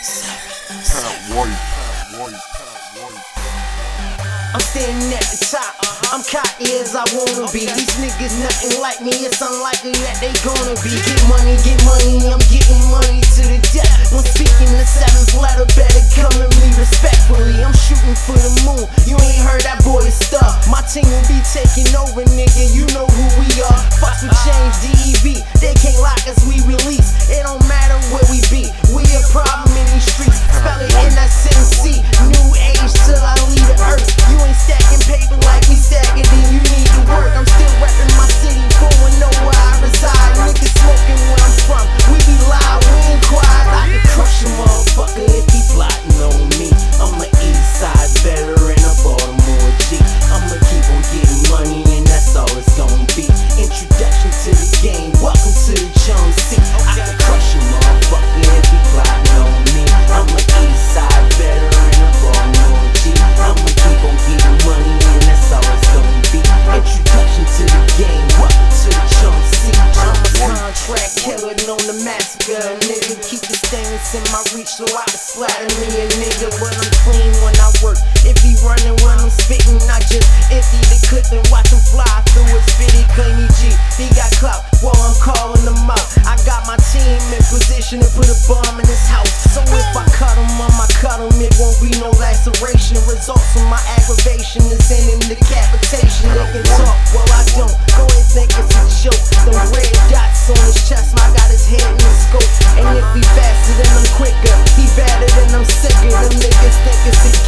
I'm standing at the top. I'm cocky as I wanna be. These niggas nothing like me. It's unlikely that they gonna be. Get money, get money. I'm getting money to the death. When speaking the seventh letter, better come and me respect. It's in my reach, so I can slide me a nigga. But I'm clean when I work. If he running when I'm spitting, I just empty the clip and watch him fly through his fitty. Clean G, he got clout. While I'm calling him out, I got my team in position to put a bomb in his house. So if I cut him, I'ma cut him. It won't be no laceration. Results of my aggravation is ending decapitation. They can talk, well I don't. Go and think it's a joke. The red dot. Just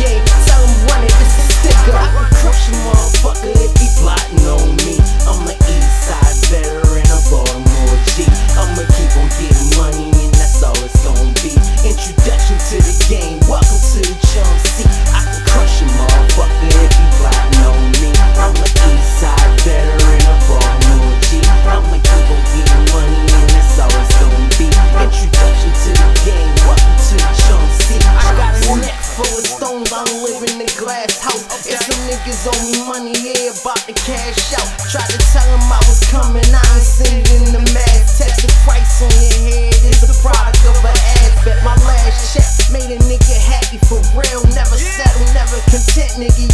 out. Okay. It's the niggas on me money, yeah, about to cash out. Try to tell them I was coming, I ain't sending the mad text. The price on your head is the product of an ad bet. My last check made a nigga happy for real. Never settle, never content, nigga.